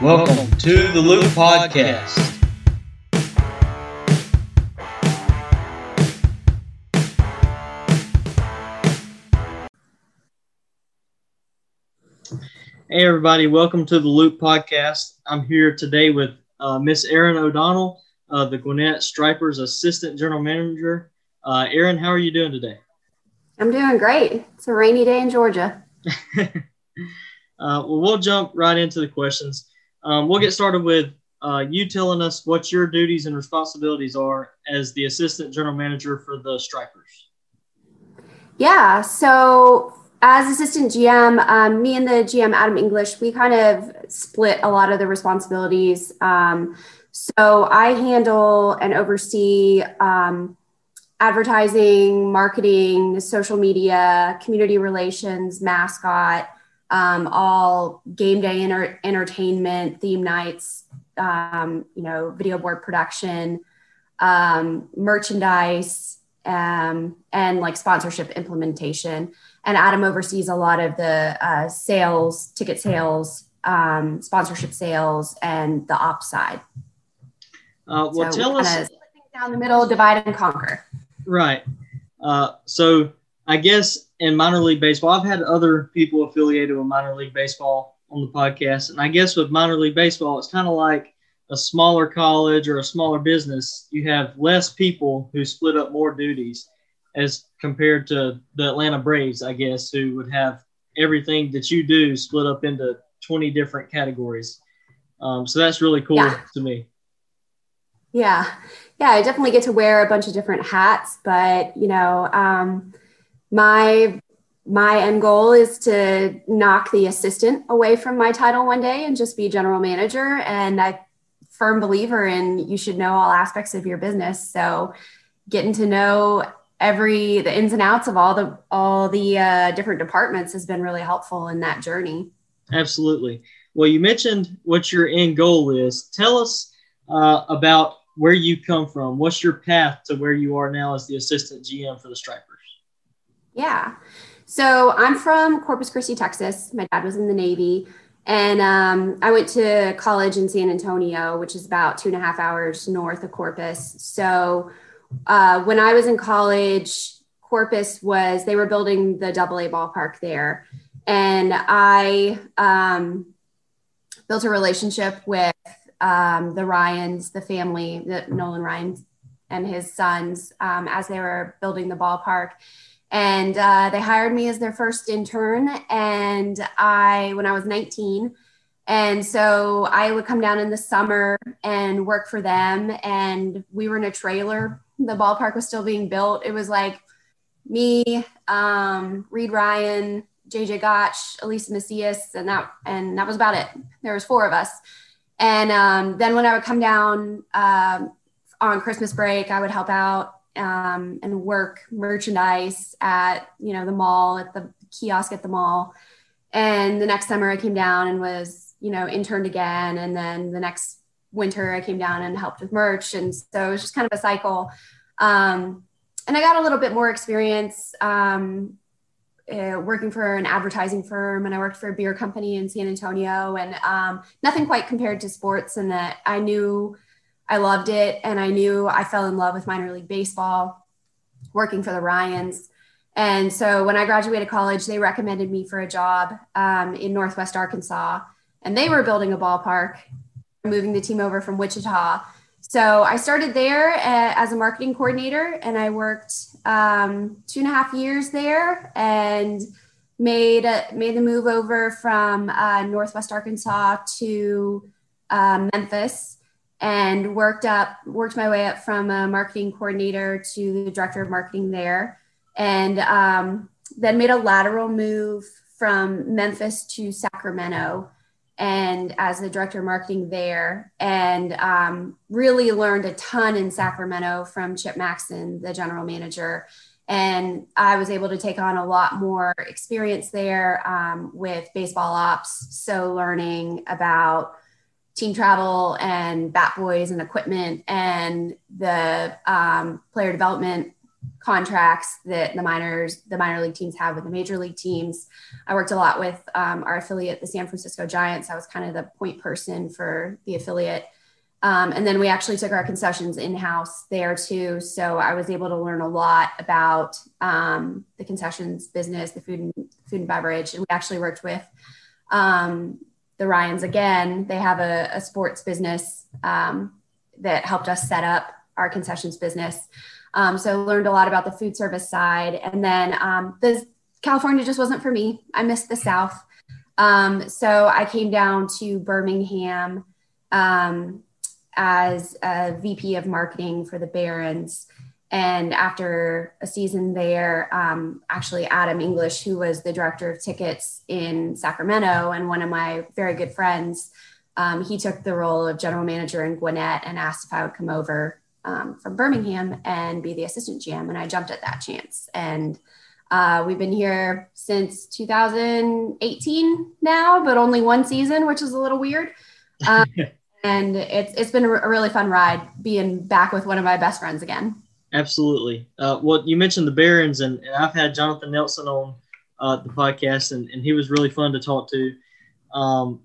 Welcome to the Loop Podcast. Hey, everybody, welcome to the Loop Podcast. I'm here today with uh, Miss Erin O'Donnell, uh, the Gwinnett Stripers Assistant General Manager. Uh, Erin, how are you doing today? I'm doing great. It's a rainy day in Georgia. Uh, well, we'll jump right into the questions. Um, we'll get started with uh, you telling us what your duties and responsibilities are as the assistant general manager for the Stripers. Yeah. So, as assistant GM, um, me and the GM, Adam English, we kind of split a lot of the responsibilities. Um, so, I handle and oversee um, advertising, marketing, social media, community relations, mascot um, all game day enter- entertainment, theme nights, um, you know, video board production, um, merchandise, um, and like sponsorship implementation. And Adam oversees a lot of the uh, sales, ticket sales, um, sponsorship sales, and the ops side. Uh, well, so tell us down the middle, divide and conquer. Right. Uh, so I guess in minor league baseball, I've had other people affiliated with minor league baseball on the podcast. And I guess with minor league baseball, it's kind of like a smaller college or a smaller business. You have less people who split up more duties as compared to the Atlanta Braves, I guess, who would have everything that you do split up into 20 different categories. Um, so that's really cool yeah. to me. Yeah. Yeah. I definitely get to wear a bunch of different hats, but, you know, um, my my end goal is to knock the assistant away from my title one day and just be general manager. And i firm believer in you should know all aspects of your business. So getting to know every the ins and outs of all the all the uh, different departments has been really helpful in that journey. Absolutely. Well you mentioned what your end goal is. Tell us uh, about where you come from. What's your path to where you are now as the assistant gm for the stripers yeah. So I'm from Corpus Christi, Texas. My dad was in the Navy. And um, I went to college in San Antonio, which is about two and a half hours north of Corpus. So uh, when I was in college, Corpus was, they were building the double A ballpark there. And I um, built a relationship with um, the Ryans, the family, the Nolan Ryan and his sons, um, as they were building the ballpark and uh, they hired me as their first intern and i when i was 19 and so i would come down in the summer and work for them and we were in a trailer. The ballpark was still being built. It was like me um, reid ryan jj gottsch elisa macias and that and that was about it. There was four of us. And um, then when i would come down um, on christmas break i would help out um, and work merchandise at you know the mall at the kiosk at the mall. And the next summer i came down and was you know interned again. And then the next winter i came down and helped with merch. And so it was just kind of a cycle. Um, and i got a little bit more experience um, uh, working for an advertising firm. And i worked for a beer company in san antonio. And um, nothing quite compared to sports and that i knew I loved it. And I knew I fell in love with minor league baseball, working for the Ryans. And so when I graduated college, they recommended me for a job um, in Northwest Arkansas. And they were building a ballpark, moving the team over from Wichita. So I started there uh, as a marketing coordinator and I worked um, two and a half years there and made, uh, made the move over from uh, Northwest Arkansas to uh, Memphis and worked up worked my way up from a marketing coordinator to the director of marketing there. And um, then made a lateral move from memphis to sacramento and as the director of marketing there. And um, really learned a ton in sacramento from chip maxson the general manager. And i was able to take on a lot more experience there um, with baseball ops so learning about team travel and bat boys and equipment and the um, player development contracts that the minors, the minor league teams have with the major league teams. I worked a lot with um, our affiliate, the San Francisco Giants. I was kind of the point person for the affiliate. Um, and then we actually took our concessions in house there too. So I was able to learn a lot about um, the concessions business, the food and food and beverage. And we actually worked with um, the Ryans again. They have a, a sports business um, that helped us set up our concessions business. Um, so learned a lot about the food service side. And then um, the California just wasn't for me. I missed the South. so I came down to Birmingham as a VP of marketing for the Barons. And after a season there, um, actually, Adam English, who was the director of tickets in Sacramento and one of my very good friends, um, he took the role of general manager in Gwinnett and asked if I would come over um, from Birmingham and be the assistant GM. And I jumped at that chance. And uh, we've been here since 2018 now, but only one season, which is a little weird. Um, and it's it's been a, really fun ride being back with one of my best friends again. Absolutely. Uh, well, you mentioned the Barons, and, and I've had Jonathan Nelson on uh, the podcast, and, and he was really fun to talk to. Um,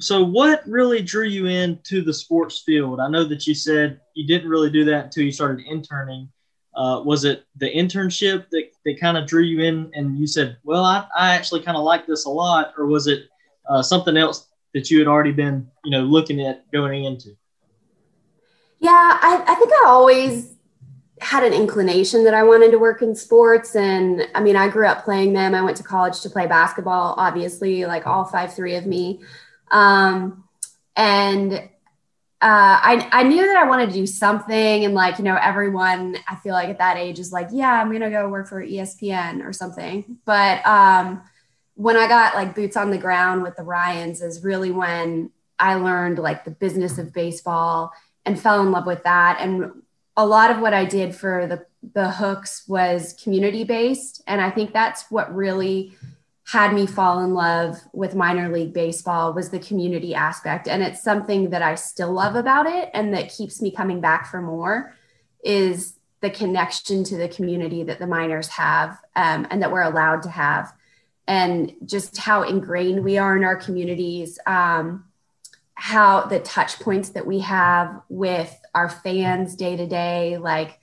so, what really drew you into the sports field? I know that you said you didn't really do that until you started interning. Uh, was it the internship that, that kind of drew you in, and you said, "Well, I, I actually kind of like this a lot," or was it uh, something else that you had already been, you know, looking at going into? Yeah, I, I think I always had an inclination that I wanted to work in sports. And I mean, I grew up playing them. I went to college to play basketball, obviously, like all five, three of me. Um, and uh, I, I knew that I wanted to do something. And like, you know, everyone I feel like at that age is like, yeah, I'm going to go work for ESPN or something. But um, when I got like boots on the ground with the Ryans is really when I learned like the business of baseball and fell in love with that. And a lot of what I did for the the hooks was community based. And I think that's what really had me fall in love with minor league baseball was the community aspect. And it's something that I still love about it and that keeps me coming back for more is the connection to the community that the minors have um, and that we're allowed to have and just how ingrained we are in our communities, um, how the touch points that we have with our fans day to day, like,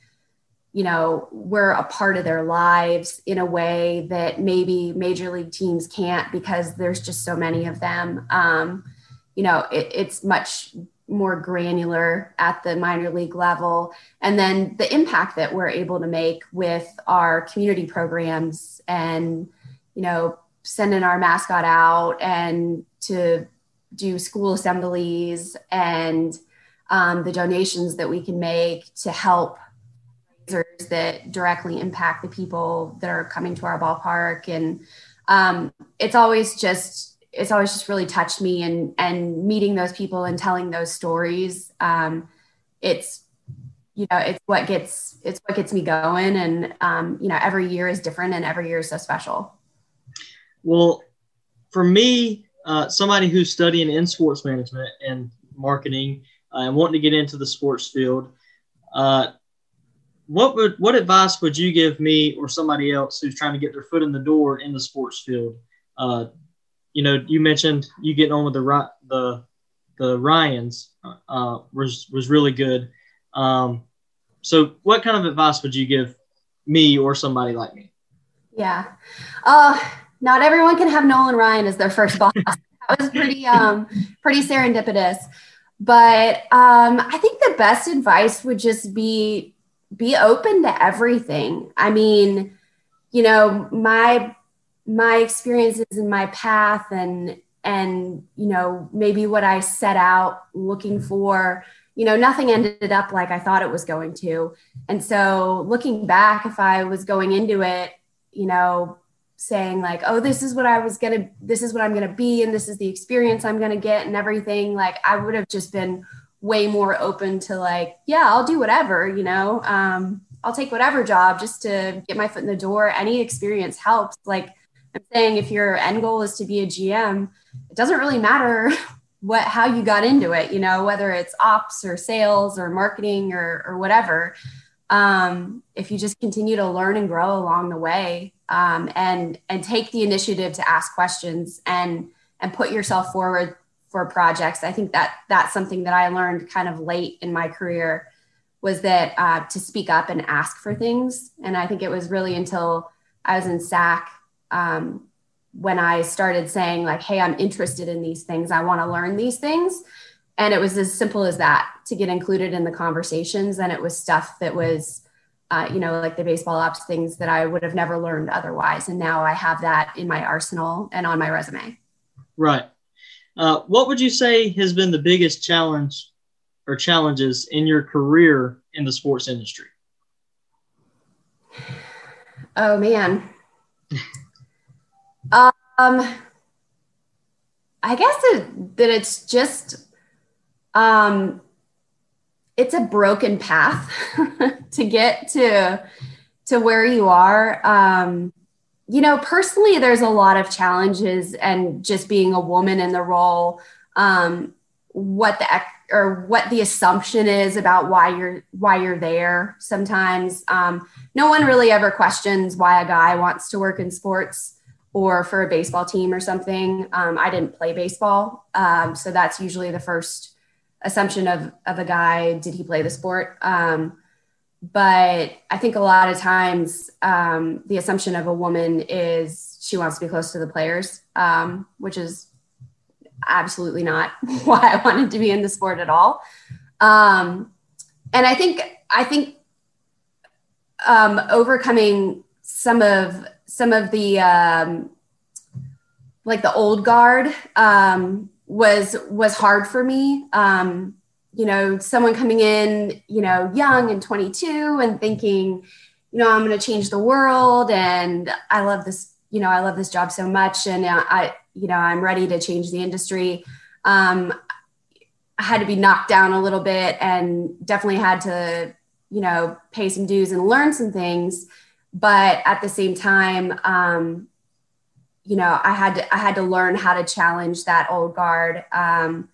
you know, we're a part of their lives in a way that maybe major league teams can't because there's just so many of them. Um, you know, it, it's much more granular at the minor league level. And then the impact that we're able to make with our community programs and you know, sending our mascot out and to do school assemblies and um, the donations that we can make to help that directly impact the people that are coming to our ballpark. And um, it's always just it's always just really touched me and and meeting those people and telling those stories um, it's you know it's what gets it's what gets me going and um, you know every year is different and every year is so special. Well, for me, uh, somebody who's studying in sports management and marketing uh, and wanting to get into the sports field, uh, what would what advice would you give me or somebody else who's trying to get their foot in the door in the sports field? Uh, you know, you mentioned you getting on with the the the Ryans uh, was was really good. Um, so, what kind of advice would you give me or somebody like me? Yeah. Uh, not everyone can have Nolan Ryan as their first boss. that was pretty um, pretty serendipitous. But um, I think the best advice would just be be open to everything. I mean, you know, my my experiences and my path and and you know maybe what I set out looking for you know nothing ended up like I thought it was going to and so looking back if I was going into it you know saying like oh this is what i was gonna this is what i'm gonna be and this is the experience i'm gonna get and everything. Like i would have just been way more open to like yeah i'll do whatever you know? Um, i'll take whatever job just to get my foot in the door. Any experience helps. Like i'm saying if your end goal is to be a gm it doesn't really matter what how you got into it you know whether it's ops or sales or marketing or or whatever um, if you just continue to learn and grow along the way um, and and take the initiative to ask questions and and put yourself forward for projects. I think that that's something that i learned kind of late in my career was that uh, to speak up and ask for things. And i think it was really until i was in sac um, when i started saying like hey i'm interested in these things. I want to learn these things and it was as simple as that to get included in the conversations. And it was stuff that was uh, you know like the baseball ops things that i would have never learned otherwise. And now i have that in my arsenal and on my resume. Right. Uh, what would you say has been the biggest challenge or challenges in your career in the sports industry? Oh man. Um i guess it, that it's just um, it's a broken path to get to to where you are. Um, you know, personally, there's a lot of challenges, and just being a woman in the role, um, what the or what the assumption is about why you're why you're there. Sometimes, um, no one really ever questions why a guy wants to work in sports or for a baseball team or something. Um, I didn't play baseball, um, so that's usually the first assumption of of a guy did he play the sport? Um, but i think a lot of times um, the assumption of a woman is she wants to be close to the players um, which is absolutely not why i wanted to be in the sport at all. Um, and i think i think um, overcoming some of some of the um, like the old guard um, was was hard for me. Um, you know, someone coming in, you know, young and 22 and thinking, you know, I'm going to change the world and I love this, you know, I love this job so much and I, you know, I'm ready to change the industry. Um, I had to be knocked down a little bit and definitely had to, you know, pay some dues and learn some things. But at the same time, um, you know, I had to I had to learn how to challenge that old guard um,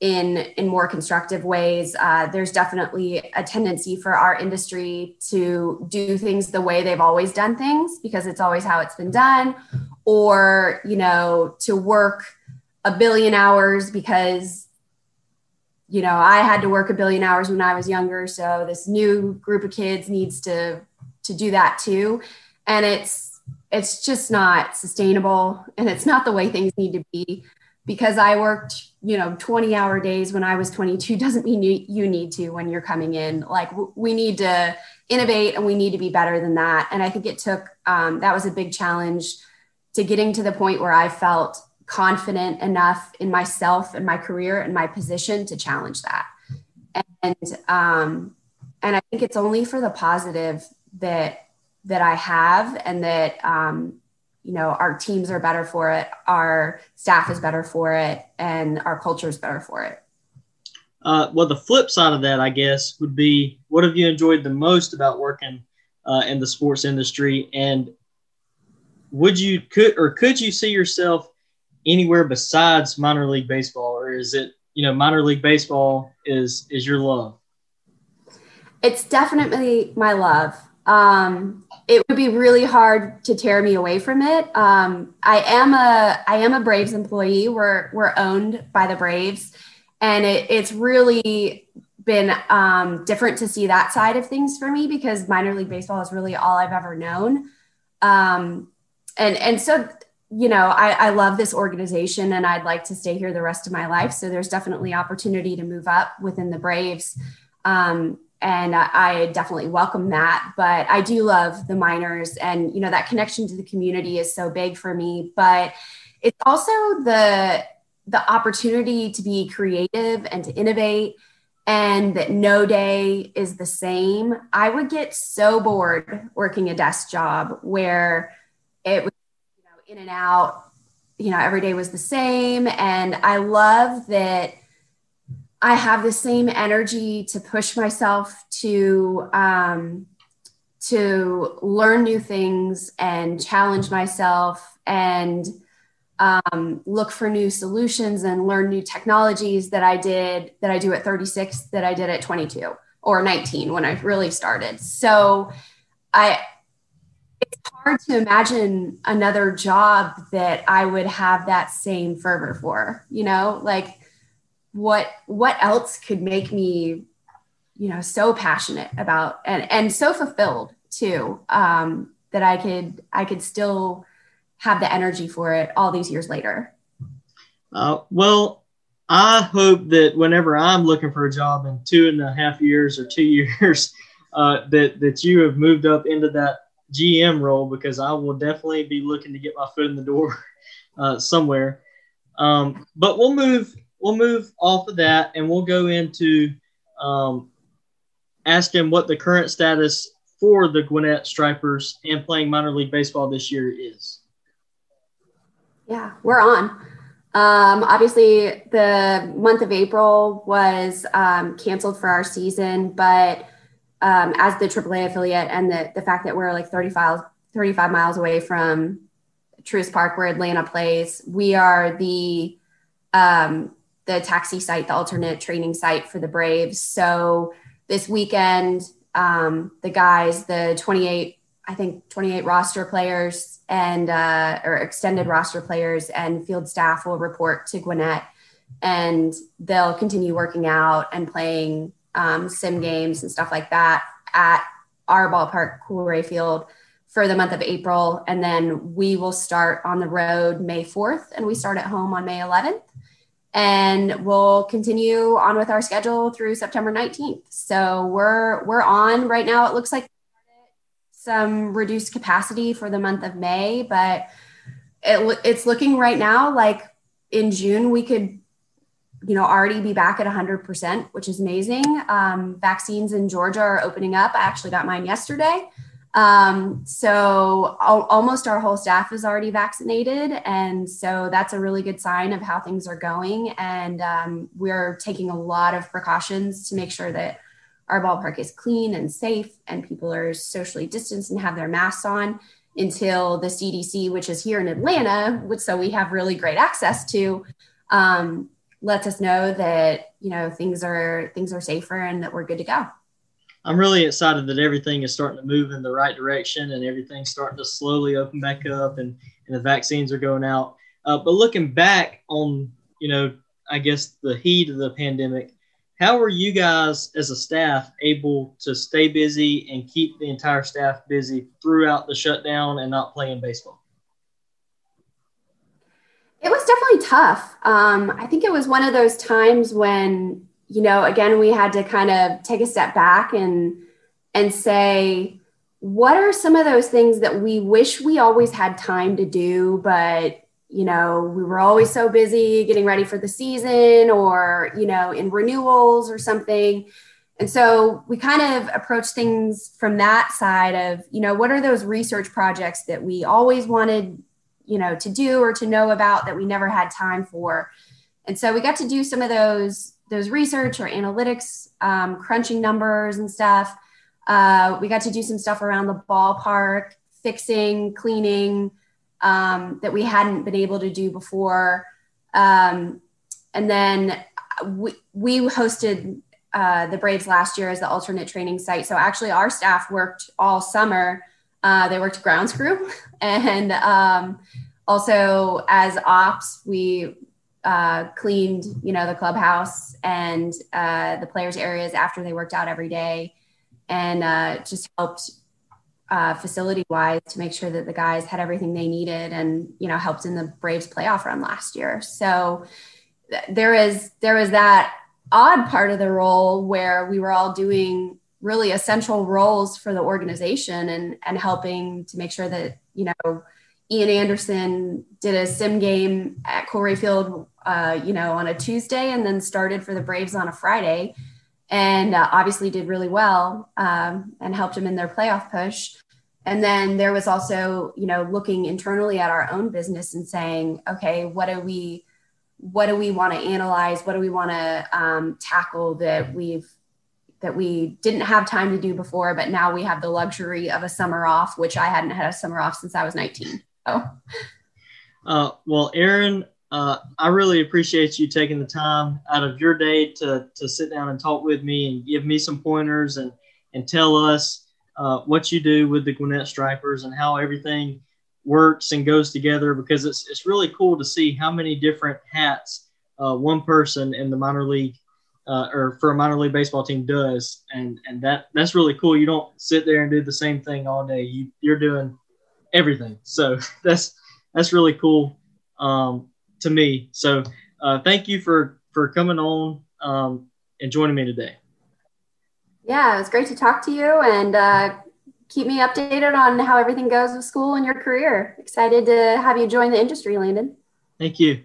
in in more constructive ways. Uh, there's definitely a tendency for our industry to do things the way they've always done things because it's always how it's been done, or you know, to work a billion hours because you know I had to work a billion hours when I was younger, so this new group of kids needs to to do that too, and it's it's just not sustainable and it's not the way things need to be because I worked, you know, 20 hour days when I was 22 doesn't mean you, you need to when you're coming in. Like we need to innovate and we need to be better than that. And I think it took, um, that was a big challenge to getting to the point where I felt confident enough in myself and my career and my position to challenge that. And, um, and I think it's only for the positive that that I have and that um, you know our teams are better for it, our staff is better for it, and our culture is better for it. Uh, well, the flip side of that, I guess, would be what have you enjoyed the most about working uh, in the sports industry, and would you could or could you see yourself anywhere besides minor league baseball, or is it you know minor league baseball is is your love? It's definitely my love. Um, it would be really hard to tear me away from it. Um, I am a I am a Braves employee. We're we're owned by the Braves, and it, it's really been um, different to see that side of things for me because minor league baseball is really all I've ever known. Um, and and so you know I, I love this organization and I'd like to stay here the rest of my life. So there's definitely opportunity to move up within the Braves. Um, and I, definitely welcome that. But I do love the minors, and you know that connection to the community is so big for me. But it's also the the opportunity to be creative and to innovate, and that no day is the same. I would get so bored working a desk job where it was you know in and out. You know, every day was the same, and I love that I have the same energy to push myself to um, to learn new things and challenge myself and um, look for new solutions and learn new technologies that I did that I do at 36 that I did at 22. or 19 when I really started. So I it's hard to imagine another job that I would have that same fervor for, you know, like what what else could make me you know so passionate about and and so fulfilled too um that I could I could still have the energy for it all these years later. Uh, well, I hope that whenever I'm looking for a job in two and a half years or two years, uh, that that you have moved up into that GM role because I will definitely be looking to get my foot in the door uh, somewhere. Um, but we'll move we'll move off of that and we'll go into um, asking what the current status for the Gwinnett Stripers and playing minor league baseball this year is. Yeah, we're on. Um, obviously, the month of April was um, canceled for our season, but um, as the AAA affiliate and the, the fact that we're like 35, 35 miles away from Truist Park where Atlanta plays, we are the um, the taxi site, the alternate training site for the Braves. So this weekend, um, the guys, the 28, I think 28 roster players and uh, or extended roster players and field staff will report to Gwinnett and they'll continue working out and playing um, sim games and stuff like that at our ballpark, Coolray Field, for the month of April. And then we will start on the road May 4th, and we start at home on May 11th. And we'll continue on with our schedule through September 19th. So we're we're on right now. It looks like some reduced capacity for the month of May, but it, it's looking right now like in June we could you know already be back at 100% which is amazing um, vaccines in georgia are opening up i actually got mine yesterday um, so al- almost our whole staff is already vaccinated and so that's a really good sign of how things are going and um, we're taking a lot of precautions to make sure that our ballpark is clean and safe and people are socially distanced and have their masks on until the cdc which is here in atlanta which so we have really great access to um, lets us know that you know things are things are safer and that we're good to go. I'm really excited that everything is starting to move in the right direction and everything's starting to slowly open back up and, and the vaccines are going out. Uh, but looking back on, you know, I guess the heat of the pandemic, how were you guys as a staff able to stay busy and keep the entire staff busy throughout the shutdown and not playing baseball? It was definitely tough. Um, I think it was one of those times when, you know, again, we had to kind of take a step back and and say, what are some of those things that we wish we always had time to do, but you know, we were always so busy getting ready for the season or, you know, in renewals or something. And so we kind of approach things from that side of, you know, what are those research projects that we always wanted you know to do or to know about that we never had time for and so we got to do some of those those research or analytics um, crunching numbers and stuff. Uh, we got to do some stuff around the ballpark fixing cleaning um, that we hadn't been able to do before. Um, and then we, we hosted uh, the braves last year as the alternate training site. So actually our staff worked all summer. Uh, they worked grounds crew, and um, also as ops, we uh, cleaned, you know, the clubhouse and uh, the players' areas after they worked out every day, and uh, just helped uh, facility wise to make sure that the guys had everything they needed, and you know, helped in the Braves playoff run last year. So there is there was that odd part of the role where we were all doing really essential roles for the organization and and helping to make sure that you know Ian Anderson did a sim game at Coolray Field, uh, you know, on a Tuesday, and then started for the Braves on a Friday, and uh, obviously did really well um, and helped them in their playoff push. And then there was also, you know, looking internally at our own business and saying, okay, what do we, what do we want to analyze? What do we want to um, tackle that we've that we didn't have time to do before, but now we have the luxury of a summer off, which I hadn't had a summer off since I was 19. Uh, well, Erin, uh, I really appreciate you taking the time out of your day to, to sit down and talk with me and give me some pointers and, and tell us uh, what you do with the Gwinnett Stripers and how everything works and goes together because it's, it's really cool to see how many different hats uh, one person in the minor league uh, or for a minor league baseball team does, and and that that's really cool. You don't sit there and do the same thing all day. You you're doing everything. So that's that's really cool um, to me. So uh, thank you for for coming on um, and joining me today. Yeah, it was great to talk to you and uh, keep me updated on how everything goes with school and your career. Excited to have you join the industry, Landon. Thank you.